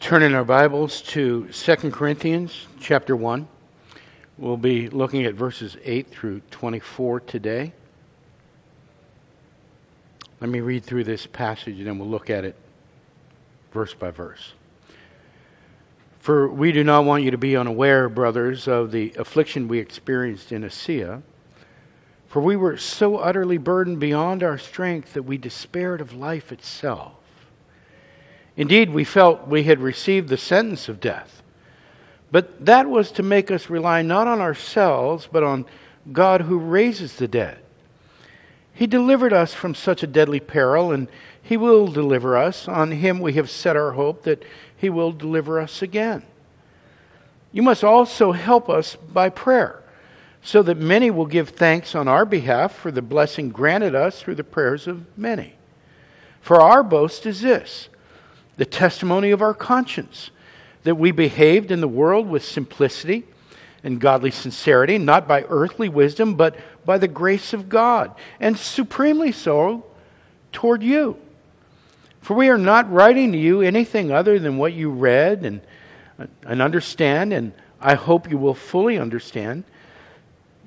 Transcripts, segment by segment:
turn in our Bibles to 2 Corinthians chapter 1. We'll be looking at verses 8 through 24 today. Let me read through this passage and then we'll look at it verse by verse. For we do not want you to be unaware, brothers, of the affliction we experienced in Asia. For we were so utterly burdened beyond our strength that we despaired of life itself. Indeed, we felt we had received the sentence of death. But that was to make us rely not on ourselves, but on God who raises the dead. He delivered us from such a deadly peril, and He will deliver us. On Him we have set our hope that He will deliver us again. You must also help us by prayer, so that many will give thanks on our behalf for the blessing granted us through the prayers of many. For our boast is this the testimony of our conscience, that we behaved in the world with simplicity and godly sincerity, not by earthly wisdom, but by the grace of God, and supremely so toward you. For we are not writing to you anything other than what you read and, and understand, and I hope you will fully understand,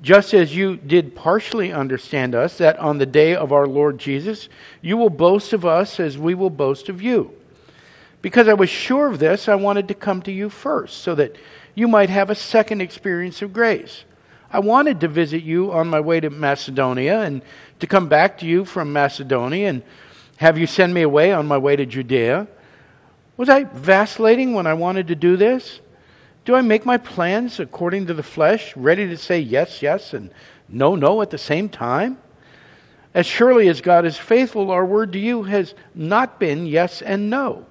just as you did partially understand us, that on the day of our Lord Jesus, you will boast of us as we will boast of you. Because I was sure of this, I wanted to come to you first, so that you might have a second experience of grace. I wanted to visit you on my way to Macedonia and to come back to you from Macedonia and have you send me away on my way to Judea. Was I vacillating when I wanted to do this? Do I make my plans according to the flesh, ready to say yes, yes, and no, no at the same time? As surely as God is faithful, our word to you has not been yes and no.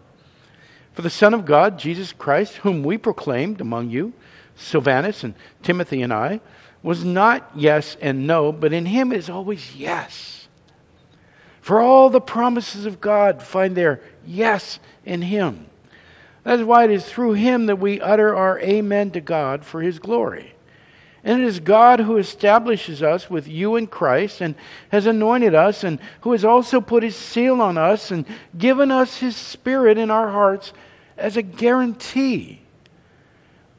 For the Son of God, Jesus Christ, whom we proclaimed among you, Silvanus and Timothy and I, was not yes and no, but in him is always yes. For all the promises of God find their yes in him. That is why it is through him that we utter our amen to God for his glory. And it is God who establishes us with you in Christ and has anointed us and who has also put his seal on us and given us his spirit in our hearts as a guarantee.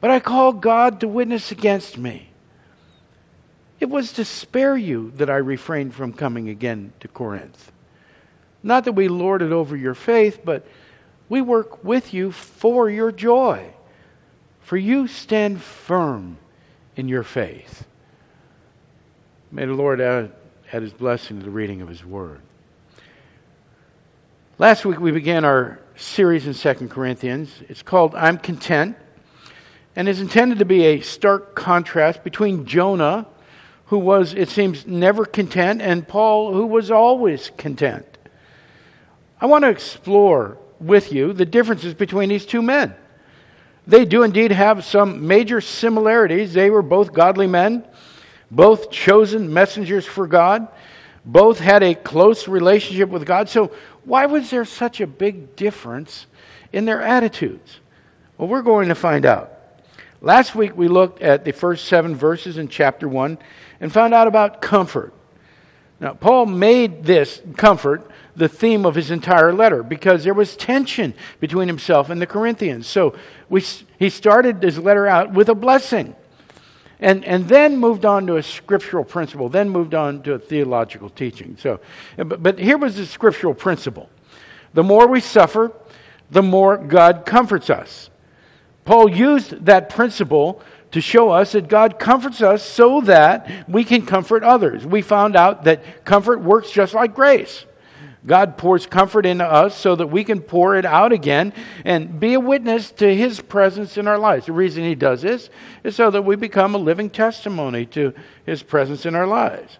But I call God to witness against me. It was to spare you that I refrained from coming again to Corinth. Not that we lord it over your faith, but we work with you for your joy. For you stand firm in your faith. May the Lord add, add his blessing to the reading of his word. Last week we began our series in 2 Corinthians. It's called I'm Content and is intended to be a stark contrast between Jonah, who was, it seems, never content, and Paul, who was always content. I want to explore with you the differences between these two men. They do indeed have some major similarities. They were both godly men, both chosen messengers for God, both had a close relationship with God. So, why was there such a big difference in their attitudes? Well, we're going to find out. Last week we looked at the first seven verses in chapter 1 and found out about comfort. Now, Paul made this comfort the theme of his entire letter because there was tension between himself and the Corinthians. So we, he started his letter out with a blessing and, and then moved on to a scriptural principle, then moved on to a theological teaching. So, but, but here was the scriptural principle the more we suffer, the more God comforts us. Paul used that principle to show us that God comforts us so that we can comfort others. We found out that comfort works just like grace. God pours comfort into us so that we can pour it out again and be a witness to His presence in our lives. The reason He does this is so that we become a living testimony to His presence in our lives.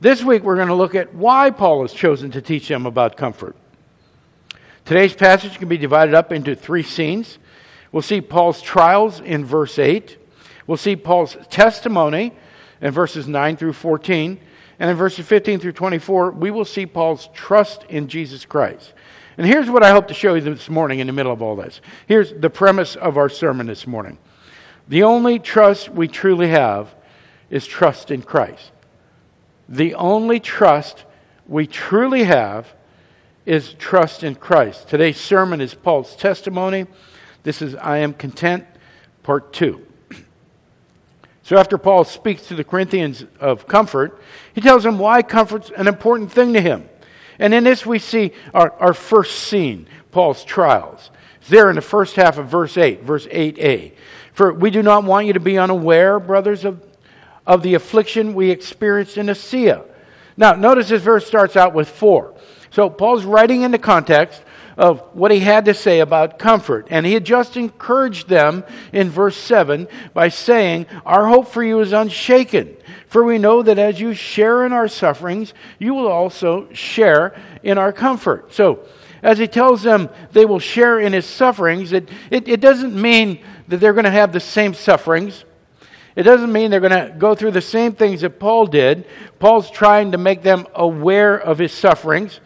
This week, we're going to look at why Paul has chosen to teach them about comfort. Today's passage can be divided up into three scenes. We'll see Paul's trials in verse 8, we'll see Paul's testimony in verses 9 through 14. And in verses 15 through 24, we will see Paul's trust in Jesus Christ. And here's what I hope to show you this morning in the middle of all this. Here's the premise of our sermon this morning. The only trust we truly have is trust in Christ. The only trust we truly have is trust in Christ. Today's sermon is Paul's testimony. This is I Am Content, part two. So, after Paul speaks to the Corinthians of comfort, he tells them why comfort's an important thing to him. And in this, we see our, our first scene Paul's trials. It's there in the first half of verse 8, verse 8a. For we do not want you to be unaware, brothers, of, of the affliction we experienced in Asia. Now, notice this verse starts out with for. So, Paul's writing in the context of what he had to say about comfort. And he had just encouraged them in verse 7 by saying, Our hope for you is unshaken, for we know that as you share in our sufferings, you will also share in our comfort. So, as he tells them they will share in his sufferings, it, it, it doesn't mean that they're going to have the same sufferings. It doesn't mean they're going to go through the same things that Paul did. Paul's trying to make them aware of his sufferings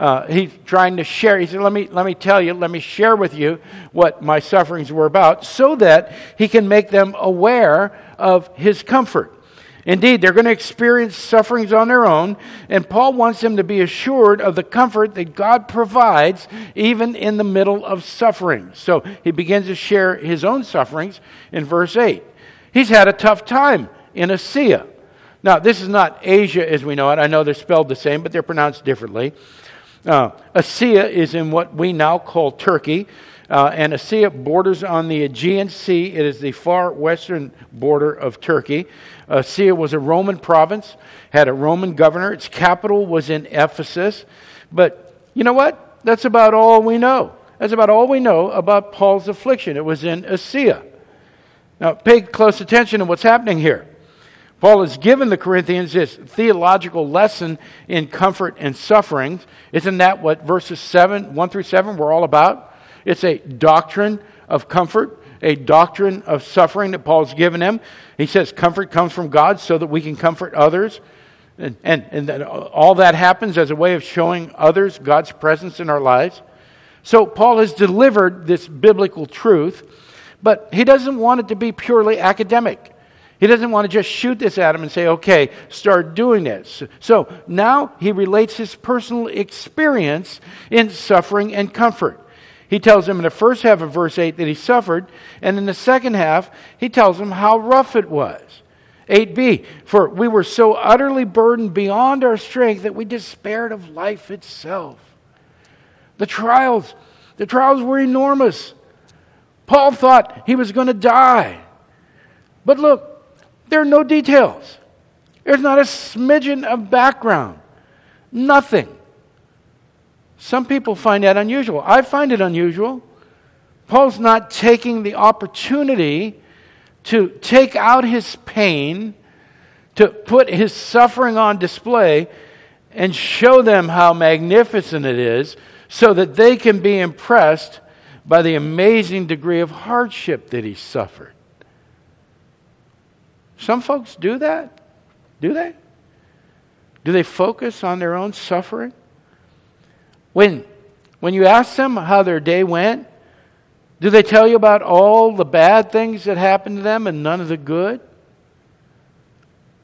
uh, he's trying to share. He said, let me, let me tell you, let me share with you what my sufferings were about so that he can make them aware of his comfort. Indeed, they're going to experience sufferings on their own, and Paul wants them to be assured of the comfort that God provides even in the middle of suffering. So he begins to share his own sufferings in verse 8. He's had a tough time in Asia. Now, this is not Asia as we know it. I know they're spelled the same, but they're pronounced differently. Uh, Asia is in what we now call Turkey, uh, and Asia borders on the Aegean Sea. It is the far western border of Turkey. Asia was a Roman province, had a Roman governor. Its capital was in Ephesus. But you know what? That's about all we know. That's about all we know about Paul's affliction. It was in Asia. Now, pay close attention to what's happening here. Paul has given the Corinthians this theological lesson in comfort and sufferings. Isn't that what verses 7, 1 through 7 were all about? It's a doctrine of comfort, a doctrine of suffering that Paul's given them. He says comfort comes from God so that we can comfort others. And, and, and that all that happens as a way of showing others God's presence in our lives. So Paul has delivered this biblical truth, but he doesn't want it to be purely academic. He doesn't want to just shoot this at him and say, okay, start doing this. So now he relates his personal experience in suffering and comfort. He tells him in the first half of verse 8 that he suffered, and in the second half, he tells him how rough it was. 8b, for we were so utterly burdened beyond our strength that we despaired of life itself. The trials, the trials were enormous. Paul thought he was going to die. But look, there are no details. There's not a smidgen of background. Nothing. Some people find that unusual. I find it unusual. Paul's not taking the opportunity to take out his pain, to put his suffering on display, and show them how magnificent it is so that they can be impressed by the amazing degree of hardship that he suffered. Some folks do that. Do they? Do they focus on their own suffering? When, when you ask them how their day went, do they tell you about all the bad things that happened to them and none of the good?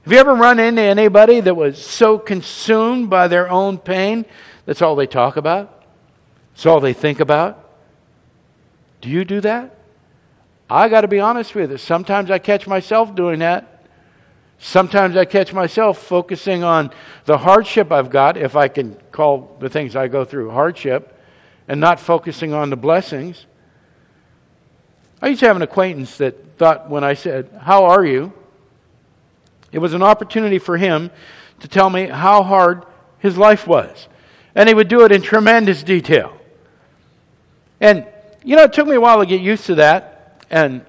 Have you ever run into anybody that was so consumed by their own pain that's all they talk about? That's all they think about? Do you do that? I got to be honest with you. Sometimes I catch myself doing that. Sometimes I catch myself focusing on the hardship I've got, if I can call the things I go through hardship, and not focusing on the blessings. I used to have an acquaintance that thought when I said, How are you? it was an opportunity for him to tell me how hard his life was. And he would do it in tremendous detail. And you know, it took me a while to get used to that. And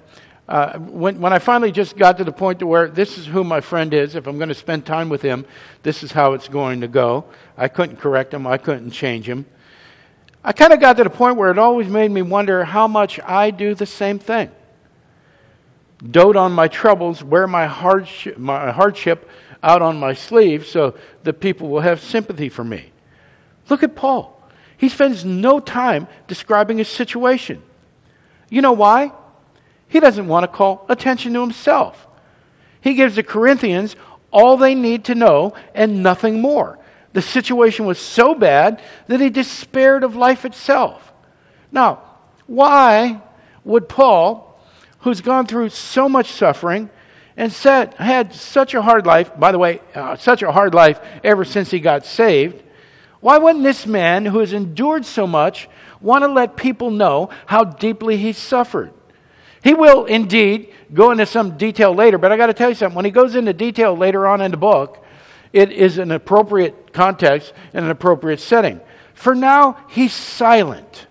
uh, when, when I finally just got to the point to where this is who my friend is, if I'm going to spend time with him, this is how it's going to go. I couldn't correct him, I couldn't change him. I kind of got to the point where it always made me wonder how much I do the same thing. Dote on my troubles, wear my hardship, my hardship out on my sleeve so that people will have sympathy for me. Look at Paul. He spends no time describing his situation. You know why? He doesn't want to call attention to himself. He gives the Corinthians all they need to know and nothing more. The situation was so bad that he despaired of life itself. Now, why, would Paul, who's gone through so much suffering and said, had such a hard life, by the way, uh, such a hard life ever since he got saved, why wouldn't this man who has endured so much want to let people know how deeply he suffered? He will indeed go into some detail later, but I got to tell you something. When he goes into detail later on in the book, it is an appropriate context and an appropriate setting. For now, he's silent.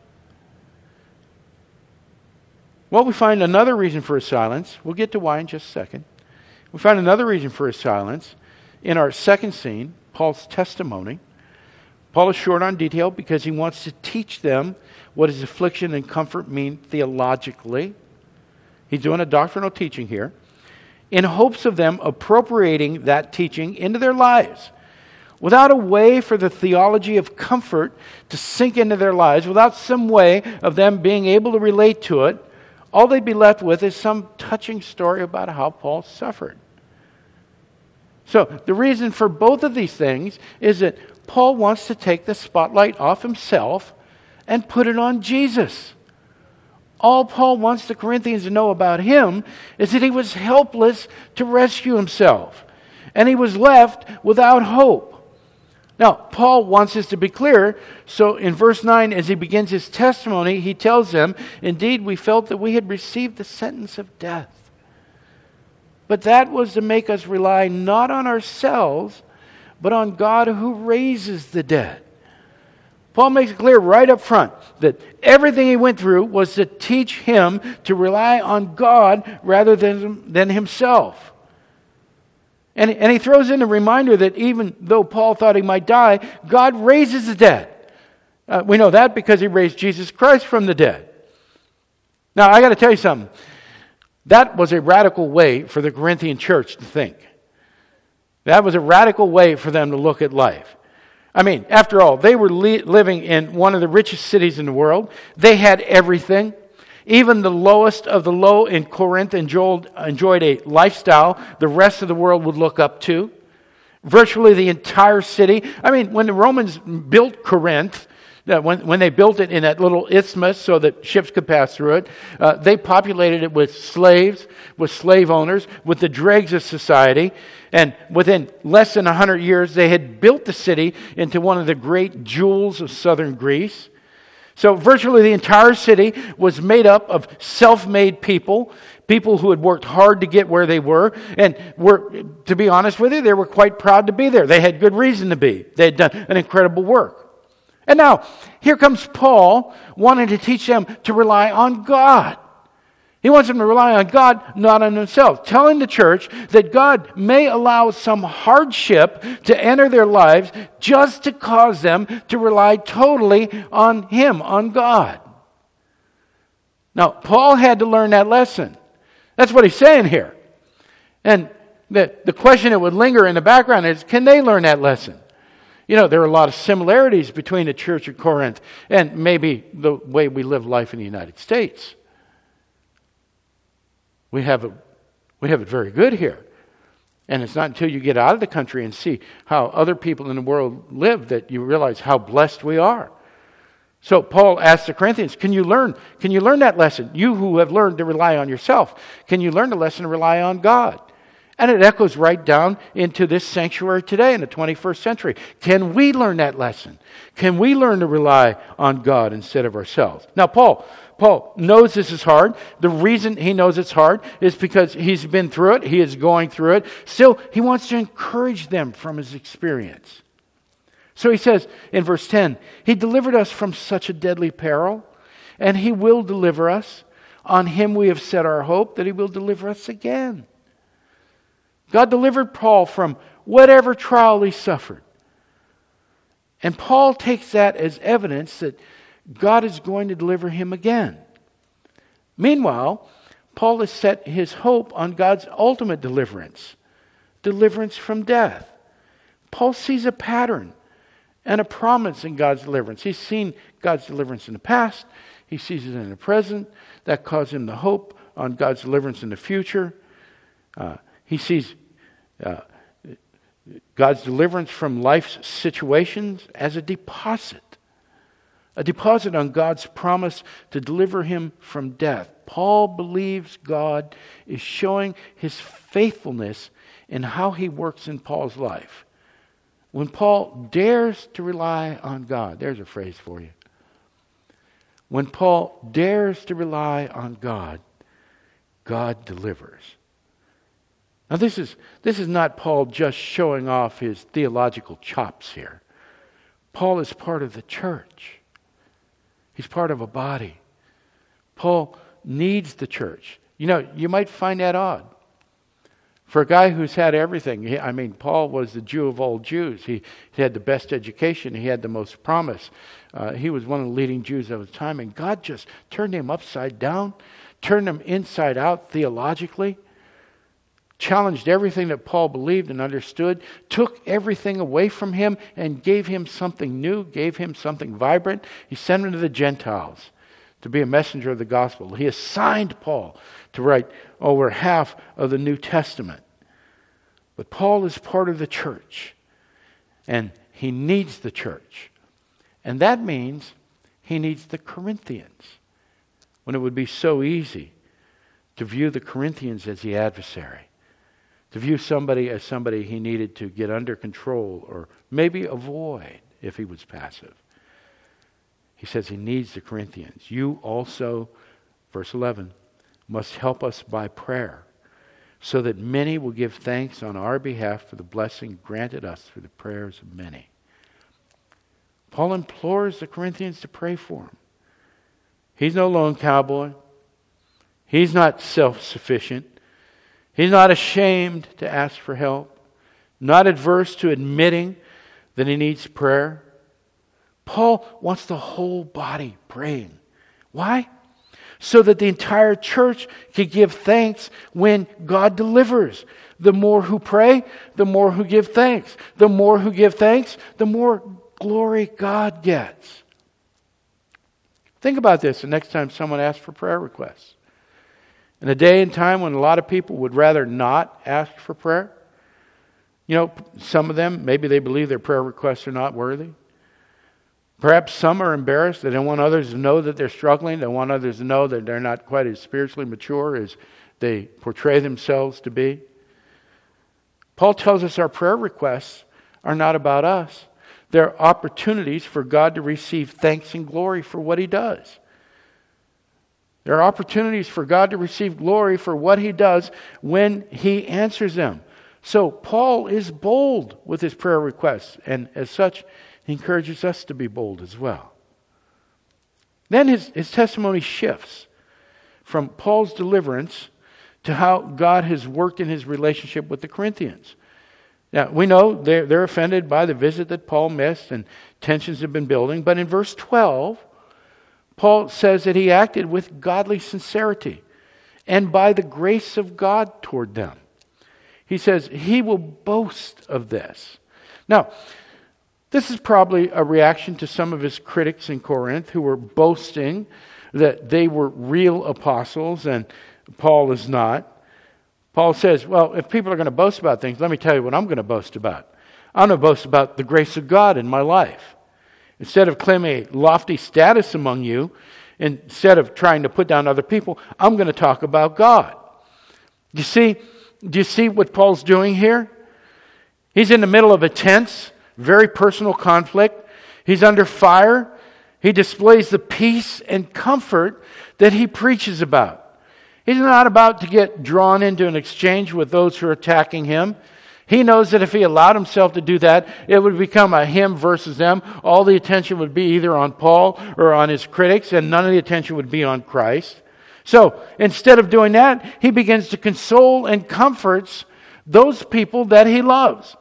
Well, we find another reason for his silence. We'll get to why in just a second. We find another reason for his silence in our second scene, Paul's testimony. Paul is short on detail because he wants to teach them what his affliction and comfort mean theologically. He's doing a doctrinal teaching here in hopes of them appropriating that teaching into their lives. Without a way for the theology of comfort to sink into their lives, without some way of them being able to relate to it, all they'd be left with is some touching story about how Paul suffered. So, the reason for both of these things is that Paul wants to take the spotlight off himself and put it on Jesus. All Paul wants the Corinthians to know about him is that he was helpless to rescue himself, and he was left without hope. Now, Paul wants this to be clear, so in verse 9, as he begins his testimony, he tells them, Indeed, we felt that we had received the sentence of death. But that was to make us rely not on ourselves, but on God who raises the dead. Paul makes it clear right up front that everything he went through was to teach him to rely on God rather than, than himself. And, and he throws in a reminder that even though Paul thought he might die, God raises the dead. Uh, we know that because he raised Jesus Christ from the dead. Now, I got to tell you something. That was a radical way for the Corinthian church to think. That was a radical way for them to look at life. I mean, after all, they were li- living in one of the richest cities in the world. They had everything. Even the lowest of the low in Corinth enjoyed, enjoyed a lifestyle the rest of the world would look up to. Virtually the entire city. I mean, when the Romans built Corinth, uh, when, when they built it in that little isthmus so that ships could pass through it, uh, they populated it with slaves, with slave owners, with the dregs of society. And within less than 100 years, they had built the city into one of the great jewels of southern Greece. So, virtually the entire city was made up of self made people, people who had worked hard to get where they were, and were, to be honest with you, they were quite proud to be there. They had good reason to be. They had done an incredible work. And now, here comes Paul wanting to teach them to rely on God. He wants them to rely on God, not on themselves. Telling the church that God may allow some hardship to enter their lives just to cause them to rely totally on Him, on God. Now, Paul had to learn that lesson. That's what he's saying here. And the, the question that would linger in the background is can they learn that lesson? You know, there are a lot of similarities between the church of Corinth and maybe the way we live life in the United States. We have, a, we have it very good here. And it's not until you get out of the country and see how other people in the world live that you realize how blessed we are. So Paul asks the Corinthians, can you learn? Can you learn that lesson? You who have learned to rely on yourself, can you learn the lesson to rely on God? And it echoes right down into this sanctuary today in the 21st century. Can we learn that lesson? Can we learn to rely on God instead of ourselves? Now, Paul, Paul knows this is hard. The reason he knows it's hard is because he's been through it. He is going through it. Still, he wants to encourage them from his experience. So he says in verse 10, He delivered us from such a deadly peril, and He will deliver us. On Him we have set our hope that He will deliver us again. God delivered Paul from whatever trial he suffered. And Paul takes that as evidence that God is going to deliver him again. Meanwhile, Paul has set his hope on God's ultimate deliverance deliverance from death. Paul sees a pattern and a promise in God's deliverance. He's seen God's deliverance in the past, he sees it in the present. That causes him the hope on God's deliverance in the future. Uh, he sees uh, God's deliverance from life's situations as a deposit, a deposit on God's promise to deliver him from death. Paul believes God is showing his faithfulness in how he works in Paul's life. When Paul dares to rely on God, there's a phrase for you. When Paul dares to rely on God, God delivers. Now, this is, this is not Paul just showing off his theological chops here. Paul is part of the church, he's part of a body. Paul needs the church. You know, you might find that odd. For a guy who's had everything, he, I mean, Paul was the Jew of all Jews. He, he had the best education, he had the most promise. Uh, he was one of the leading Jews of his time, and God just turned him upside down, turned him inside out theologically, challenged everything that Paul believed and understood, took everything away from him, and gave him something new, gave him something vibrant. He sent him to the Gentiles to be a messenger of the gospel. He assigned Paul to write over half of the New Testament. But Paul is part of the church, and he needs the church. And that means he needs the Corinthians, when it would be so easy to view the Corinthians as the adversary, to view somebody as somebody he needed to get under control or maybe avoid if he was passive. He says he needs the Corinthians. You also, verse 11, must help us by prayer, so that many will give thanks on our behalf for the blessing granted us through the prayers of many. Paul implores the Corinthians to pray for him. He's no lone cowboy. He's not self sufficient. He's not ashamed to ask for help, not adverse to admitting that he needs prayer. Paul wants the whole body praying. Why? so that the entire church can give thanks when God delivers. The more who pray, the more who give thanks. The more who give thanks, the more glory God gets. Think about this the next time someone asks for prayer requests. In a day and time when a lot of people would rather not ask for prayer, you know, some of them, maybe they believe their prayer requests are not worthy. Perhaps some are embarrassed. They don't want others to know that they're struggling. They want others to know that they're not quite as spiritually mature as they portray themselves to be. Paul tells us our prayer requests are not about us. They're opportunities for God to receive thanks and glory for what He does. There are opportunities for God to receive glory for what He does when He answers them. So, Paul is bold with his prayer requests, and as such, he encourages us to be bold as well. Then his, his testimony shifts from Paul's deliverance to how God has worked in his relationship with the Corinthians. Now, we know they're, they're offended by the visit that Paul missed, and tensions have been building. But in verse 12, Paul says that he acted with godly sincerity and by the grace of God toward them. He says he will boast of this. Now, this is probably a reaction to some of his critics in Corinth who were boasting that they were real apostles and Paul is not. Paul says, Well, if people are going to boast about things, let me tell you what I'm going to boast about. I'm going to boast about the grace of God in my life. Instead of claiming a lofty status among you, instead of trying to put down other people, I'm going to talk about God. You see, do you see what Paul's doing here? He's in the middle of a tense very personal conflict. He's under fire. He displays the peace and comfort that he preaches about. He's not about to get drawn into an exchange with those who are attacking him. He knows that if he allowed himself to do that, it would become a him versus them. All the attention would be either on Paul or on his critics, and none of the attention would be on Christ. So instead of doing that, he begins to console and comforts those people that he loves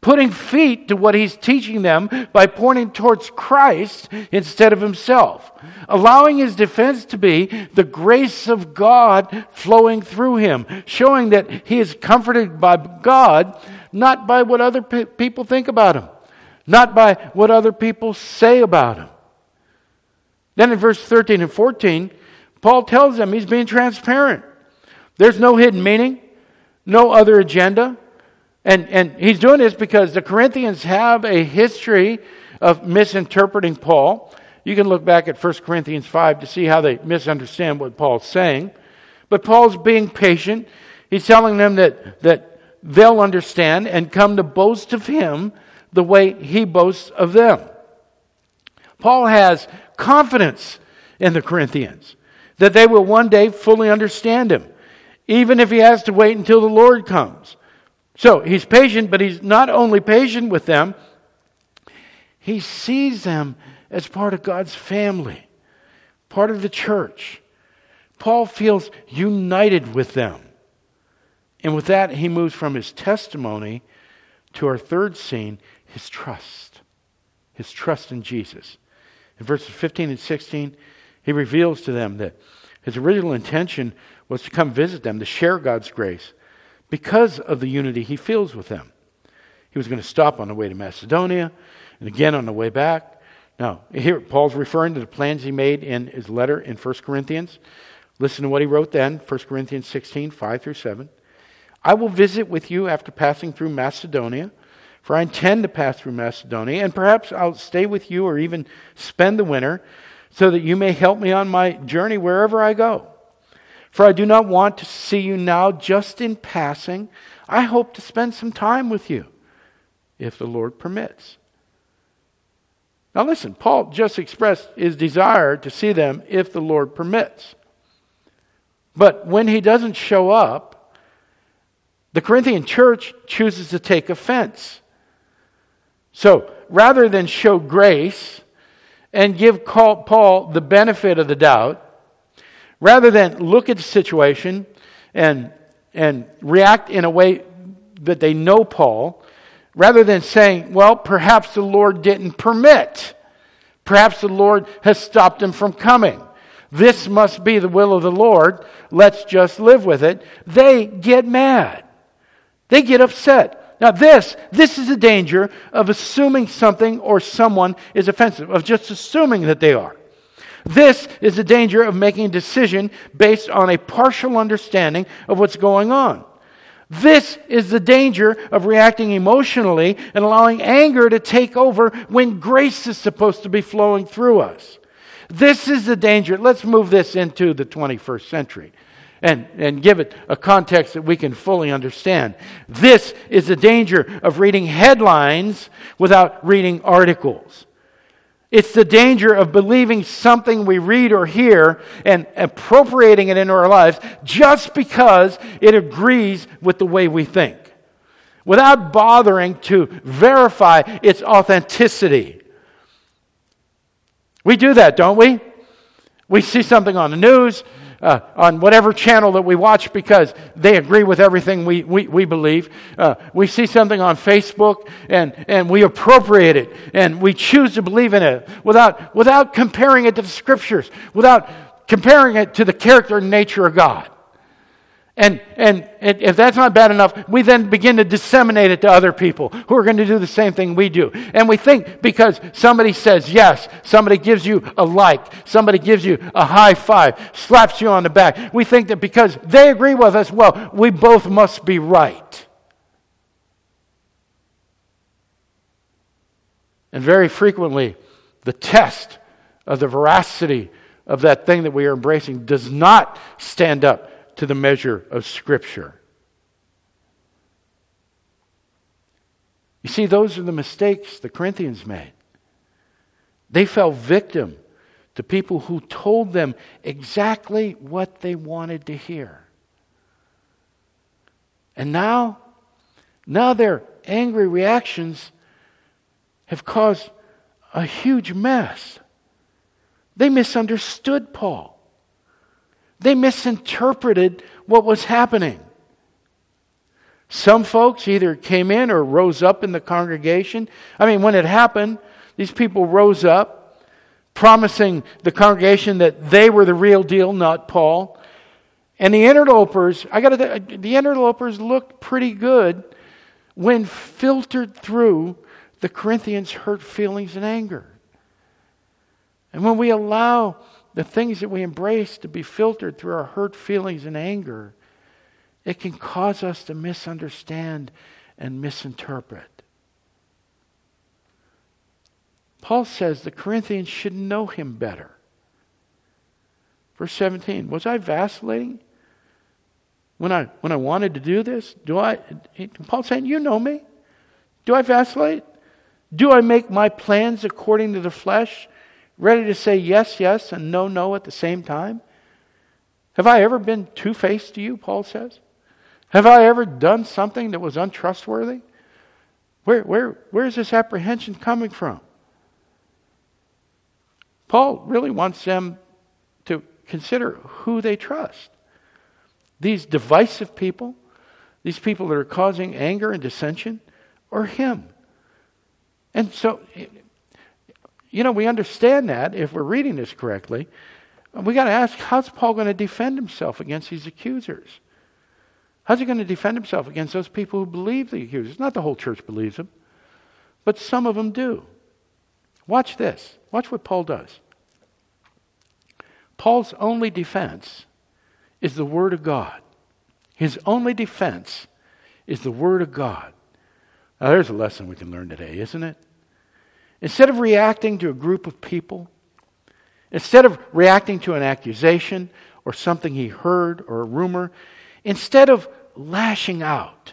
putting feet to what he's teaching them by pointing towards Christ instead of himself, allowing his defense to be the grace of God flowing through him, showing that he is comforted by God, not by what other pe- people think about him, not by what other people say about him. Then in verse 13 and 14, Paul tells them he's being transparent. There's no hidden meaning, no other agenda. And, and he's doing this because the Corinthians have a history of misinterpreting Paul. You can look back at 1 Corinthians 5 to see how they misunderstand what Paul's saying. But Paul's being patient. He's telling them that, that they'll understand and come to boast of him the way he boasts of them. Paul has confidence in the Corinthians that they will one day fully understand him, even if he has to wait until the Lord comes. So he's patient, but he's not only patient with them, he sees them as part of God's family, part of the church. Paul feels united with them. And with that, he moves from his testimony to our third scene his trust. His trust in Jesus. In verses 15 and 16, he reveals to them that his original intention was to come visit them, to share God's grace, because of the unity he feels with them. He was going to stop on the way to Macedonia and again on the way back. Now, here Paul's referring to the plans he made in his letter in 1 Corinthians. Listen to what he wrote then, 1 Corinthians 16, 5 through 7. I will visit with you after passing through Macedonia, for I intend to pass through Macedonia, and perhaps I'll stay with you or even spend the winter, so that you may help me on my journey wherever I go. For I do not want to see you now just in passing. I hope to spend some time with you, if the Lord permits. Now, listen, Paul just expressed his desire to see them if the Lord permits. But when he doesn't show up, the Corinthian church chooses to take offense. So rather than show grace and give Paul the benefit of the doubt, rather than look at the situation and, and react in a way that they know Paul, rather than saying, well, perhaps the Lord didn't permit. Perhaps the Lord has stopped him from coming. This must be the will of the Lord. Let's just live with it. They get mad. They get upset. Now, this, this is the danger of assuming something or someone is offensive, of just assuming that they are. This is the danger of making a decision based on a partial understanding of what's going on. This is the danger of reacting emotionally and allowing anger to take over when grace is supposed to be flowing through us. This is the danger. Let's move this into the 21st century and, and give it a context that we can fully understand. This is the danger of reading headlines without reading articles. It's the danger of believing something we read or hear and appropriating it into our lives just because it agrees with the way we think, without bothering to verify its authenticity. We do that, don't we? We see something on the news, uh, on whatever channel that we watch because they agree with everything we, we, we believe. Uh, we see something on Facebook and, and we appropriate it and we choose to believe in it without, without comparing it to the scriptures, without comparing it to the character and nature of God. And, and if that's not bad enough, we then begin to disseminate it to other people who are going to do the same thing we do. And we think because somebody says yes, somebody gives you a like, somebody gives you a high five, slaps you on the back, we think that because they agree with us, well, we both must be right. And very frequently, the test of the veracity of that thing that we are embracing does not stand up to the measure of Scripture. You see, those are the mistakes the Corinthians made. They fell victim to people who told them exactly what they wanted to hear. And now, now their angry reactions have caused a huge mess. They misunderstood Paul. They misinterpreted what was happening. Some folks either came in or rose up in the congregation. I mean, when it happened, these people rose up, promising the congregation that they were the real deal, not Paul. And the interlopers, I got the interlopers looked pretty good when filtered through the Corinthians' hurt feelings and anger. And when we allow the things that we embrace to be filtered through our hurt feelings and anger, it can cause us to misunderstand and misinterpret. Paul says the Corinthians should know him better. Verse 17 Was I vacillating when I, when I wanted to do this? Do I, Paul's saying, You know me. Do I vacillate? Do I make my plans according to the flesh, ready to say yes, yes, and no, no at the same time? Have I ever been two faced to you, Paul says? Have I ever done something that was untrustworthy? Where, where, where is this apprehension coming from? Paul really wants them to consider who they trust. These divisive people, these people that are causing anger and dissension, or him. And so, you know, we understand that if we're reading this correctly. We got to ask how's Paul going to defend himself against these accusers? How's he going to defend himself against those people who believe the accusers? Not the whole church believes them, but some of them do. Watch this. Watch what Paul does. Paul's only defense is the Word of God. His only defense is the Word of God. Now, there's a lesson we can learn today, isn't it? Instead of reacting to a group of people, instead of reacting to an accusation or something he heard or a rumor, instead of lashing out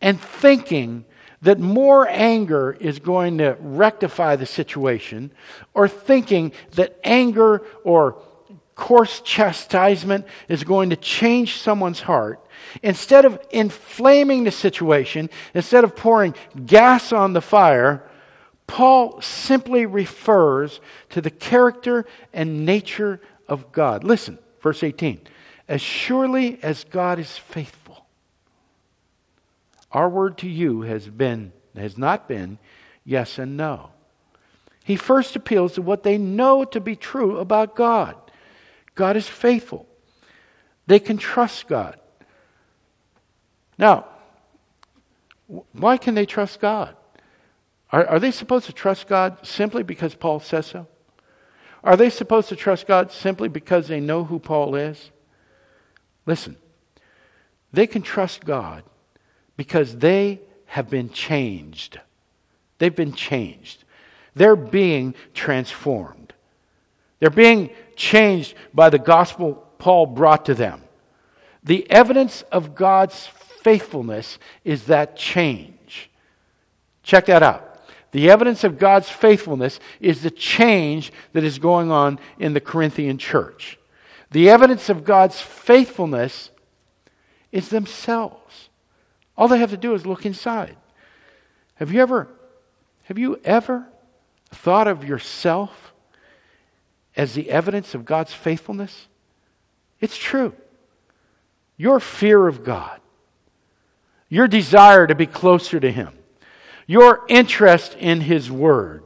and thinking that more anger is going to rectify the situation, or thinking that anger or coarse chastisement is going to change someone's heart, instead of inflaming the situation, instead of pouring gas on the fire, Paul simply refers to the character and nature of God. Listen, verse 18. As surely as God is faithful, our word to you has been has not been yes and no. He first appeals to what they know to be true about God. God is faithful. They can trust God. Now, why can they trust God? Are, are they supposed to trust God simply because Paul says so? Are they supposed to trust God simply because they know who Paul is? Listen, they can trust God because they have been changed. They've been changed. They're being transformed. They're being changed by the gospel Paul brought to them. The evidence of God's faithfulness is that change. Check that out. The evidence of God's faithfulness is the change that is going on in the Corinthian church. The evidence of God's faithfulness is themselves. All they have to do is look inside. Have you ever have you ever thought of yourself as the evidence of God's faithfulness? It's true. Your fear of God, your desire to be closer to Him, your interest in His Word.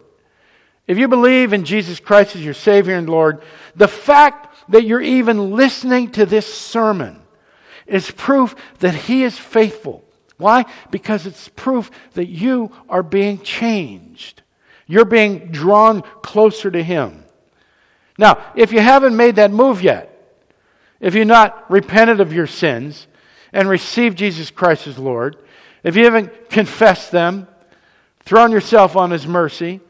If you believe in Jesus Christ as your Savior and Lord, the fact that you're even listening to this sermon is proof that He is faithful why? Because it's proof that you are being changed. You're being drawn closer to Him. Now, if you haven't made that move yet, if you've not repented of your sins and received Jesus Christ as Lord, if you haven't confessed them, thrown yourself on His mercy,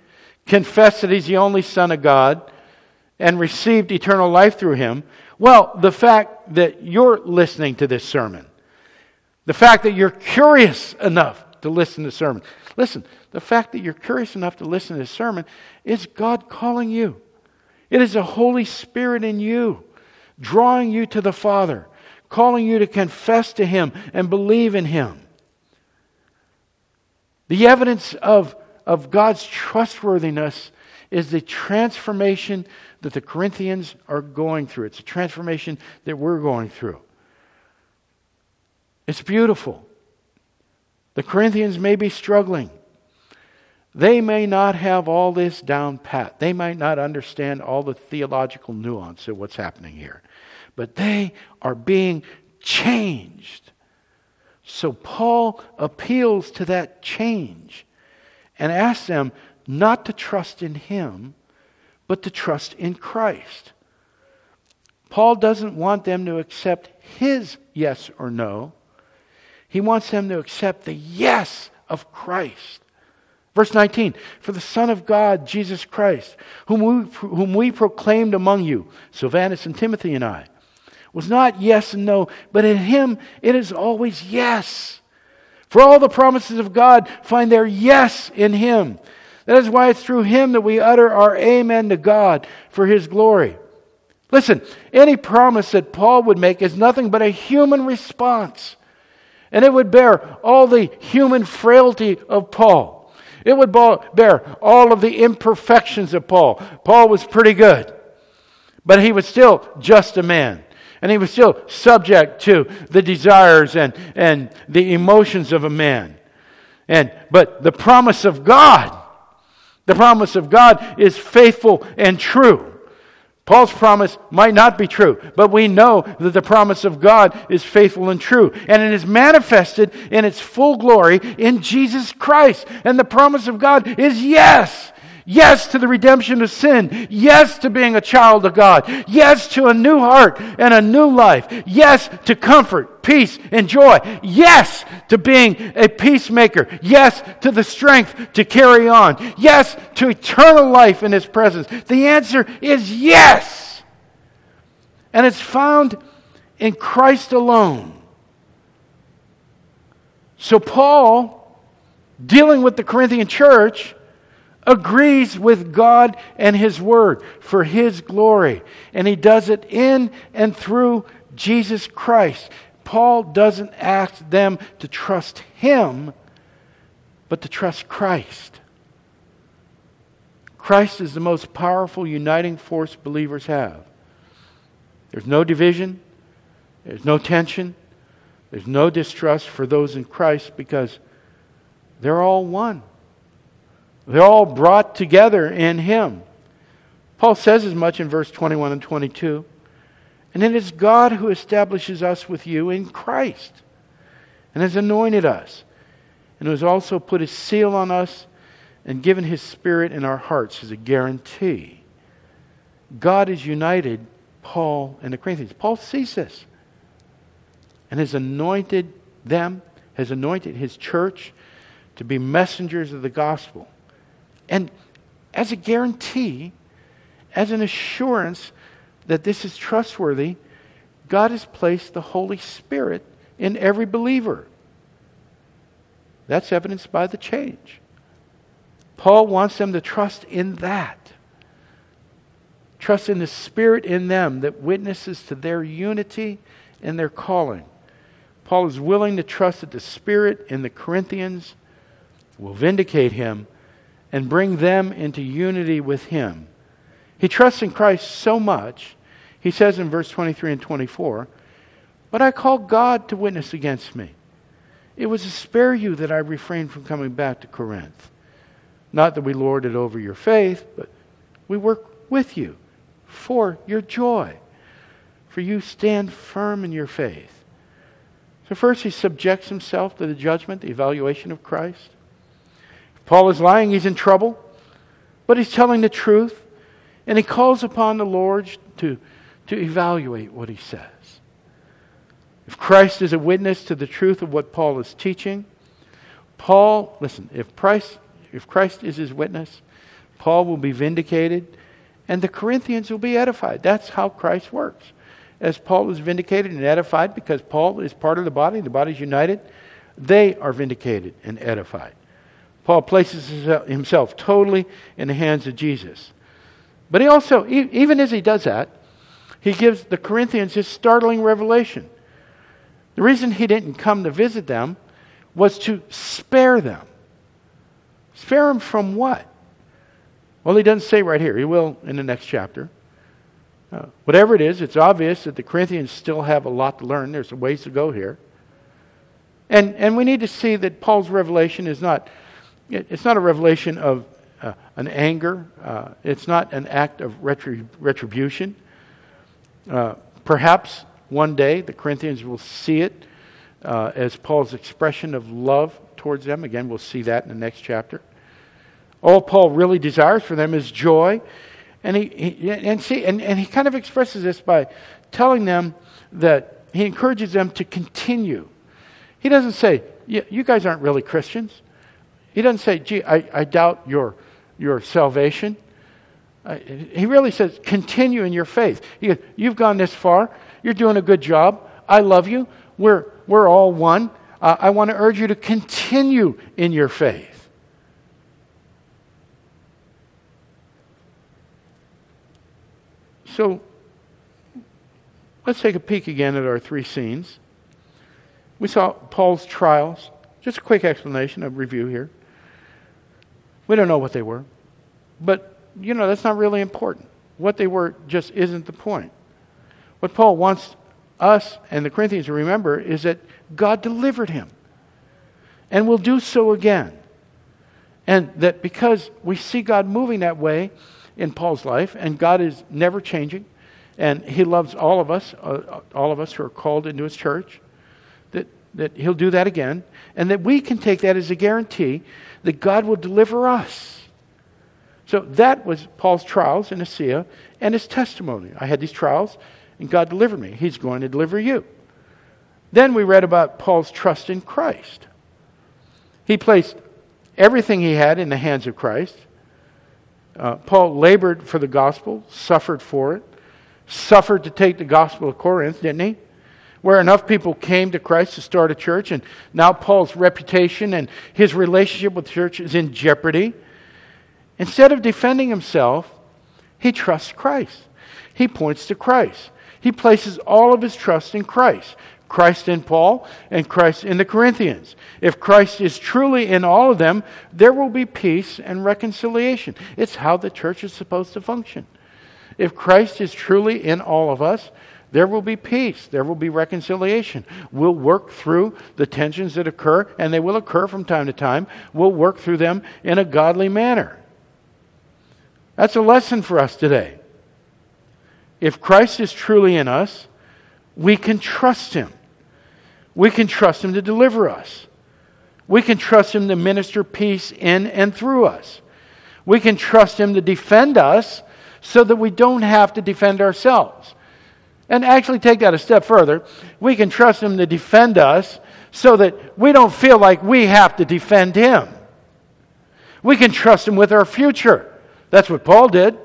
confessed that He's the only Son of God, and received eternal life through Him, well, the fact that you're listening to this sermon, the fact that you're curious enough to listen to sermon. Listen, the fact that you're curious enough to listen to this sermon is God calling you. It is the Holy Spirit in you, drawing you to the Father, calling you to confess to Him and believe in Him. The evidence of, of God's trustworthiness is the transformation that the Corinthians are going through. It's a transformation that we're going through. It's beautiful. The Corinthians may be struggling. They may not have all this down pat. They might not understand all the theological nuance of what's happening here. But they are being changed. So Paul appeals to that change and asks them not to trust in him, but to trust in Christ. Paul doesn't want them to accept his yes or no. He wants them to accept the yes of Christ. Verse 19, for the Son of God, Jesus Christ, whom we, whom we proclaimed among you, Silvanus and Timothy and I, was not yes and no, but in him it is always yes. For all the promises of God find their yes in him. That is why it's through him that we utter our amen to God for his glory. Listen, any promise that Paul would make is nothing but a human response. And it would bear all the human frailty of Paul. It would bear all of the imperfections of Paul. Paul was pretty good, but he was still just a man. And he was still subject to the desires and, and the emotions of a man. And, but the promise of God, the promise of God is faithful and true. Paul's promise might not be true, but we know that the promise of God is faithful and true. And it is manifested in its full glory in Jesus Christ. And the promise of God is yes. Yes to the redemption of sin. Yes to being a child of God. Yes to a new heart and a new life. Yes to comfort, peace, and joy. Yes to being a peacemaker. Yes to the strength to carry on. Yes to eternal life in His presence. The answer is yes. And it's found in Christ alone. So, Paul, dealing with the Corinthian church, agrees with God and His Word for His glory. And he does it in and through Jesus Christ. Paul doesn't ask them to trust him, but to trust Christ. Christ is the most powerful uniting force believers have. There's no division, there's no tension, there's no distrust for those in Christ because they're all one. They're all brought together in Him. Paul says as much in verse 21 and 22. And it is God who establishes us with you in Christ and has anointed us and has also put his seal on us and given his spirit in our hearts as a guarantee. God has united Paul and the Corinthians. Paul sees this and has anointed them, has anointed his church to be messengers of the gospel. And as a guarantee, as an assurance that this is trustworthy, God has placed the Holy Spirit in every believer. That's evidenced by the change. Paul wants them to trust in that. Trust in the Spirit in them that witnesses to their unity and their calling. Paul is willing to trust that the Spirit in the Corinthians will vindicate him and bring them into unity with him. He trusts in Christ so much he says in verse 23 and 24, But I call God to witness against me. It was to spare you that I refrained from coming back to Corinth. Not that we lord it over your faith, but we work with you for your joy. For you stand firm in your faith. So, first, he subjects himself to the judgment, the evaluation of Christ. Paul is lying, he's in trouble, but he's telling the truth. And he calls upon the Lord to to evaluate what he says. If Christ is a witness to the truth of what Paul is teaching, Paul, listen, if Christ, if Christ is his witness, Paul will be vindicated and the Corinthians will be edified. That's how Christ works. As Paul is vindicated and edified because Paul is part of the body, the body is united, they are vindicated and edified. Paul places himself totally in the hands of Jesus. But he also, even as he does that, he gives the Corinthians this startling revelation. The reason he didn't come to visit them was to spare them. Spare them from what? Well, he doesn't say right here. He will in the next chapter. Uh, whatever it is, it's obvious that the Corinthians still have a lot to learn. There's a ways to go here. And, and we need to see that Paul's revelation is not, it, it's not a revelation of uh, an anger. Uh, it's not an act of retrib- retribution. Uh, perhaps one day the Corinthians will see it uh, as Paul's expression of love towards them. Again, we'll see that in the next chapter. All Paul really desires for them is joy. And he, he and see and, and he kind of expresses this by telling them that he encourages them to continue. He doesn't say, You guys aren't really Christians. He doesn't say, gee, I, I doubt your, your salvation. Uh, he really says, continue in your faith. He goes, You've gone this far. You're doing a good job. I love you. We're, we're all one. Uh, I want to urge you to continue in your faith. So let's take a peek again at our three scenes. We saw Paul's trials. Just a quick explanation, a review here. We don't know what they were. But, you know, that's not really important. What they were just isn't the point. What Paul wants us and the Corinthians to remember is that God delivered him and will do so again. And that because we see God moving that way in Paul's life, and God is never changing, and He loves all of us, uh, all of us who are called into His church, that, that He'll do that again, and that we can take that as a guarantee that God will deliver us. So that was Paul's trials in Achaia and his testimony. I had these trials, and God delivered me. He's going to deliver you. Then we read about Paul's trust in Christ. He placed everything he had in the hands of Christ. Uh, Paul labored for the gospel, suffered for it, suffered to take the gospel of Corinth, didn't he? Where enough people came to Christ to start a church, and now Paul's reputation and his relationship with the church is in jeopardy. Instead of defending himself, he trusts Christ. He points to Christ. He places all of his trust in Christ. Christ in Paul and Christ in the Corinthians. If Christ is truly in all of them, there will be peace and reconciliation. It's how the church is supposed to function. If Christ is truly in all of us, there will be peace. There will be reconciliation. We'll work through the tensions that occur, and they will occur from time to time. We'll work through them in a godly manner. That's a lesson for us today. If Christ is truly in us, we can trust Him. We can trust Him to deliver us. We can trust Him to minister peace in and through us. We can trust Him to defend us so that we don't have to defend ourselves. And actually, take that a step further. We can trust Him to defend us so that we don't feel like we have to defend Him. We can trust Him with our future. That's what Paul did.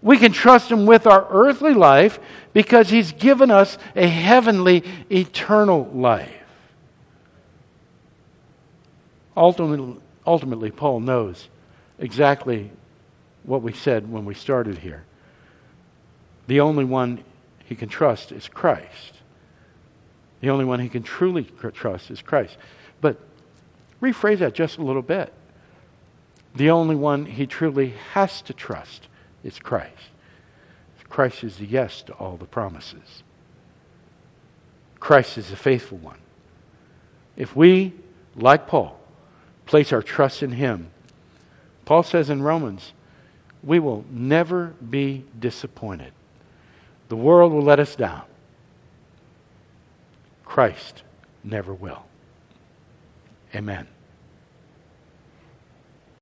We can trust Him with our earthly life because He's given us a heavenly, eternal life. Ultimately, ultimately, Paul knows exactly what we said when we started here. The only one he can trust is Christ. The only one he can truly trust is Christ. But rephrase that just a little bit. The only one he truly has to trust is Christ. Christ is the yes to all the promises. Christ is the faithful one. If we, like Paul, place our trust in him, Paul says in Romans, we will never be disappointed. The world will let us down. Christ never will. Amen.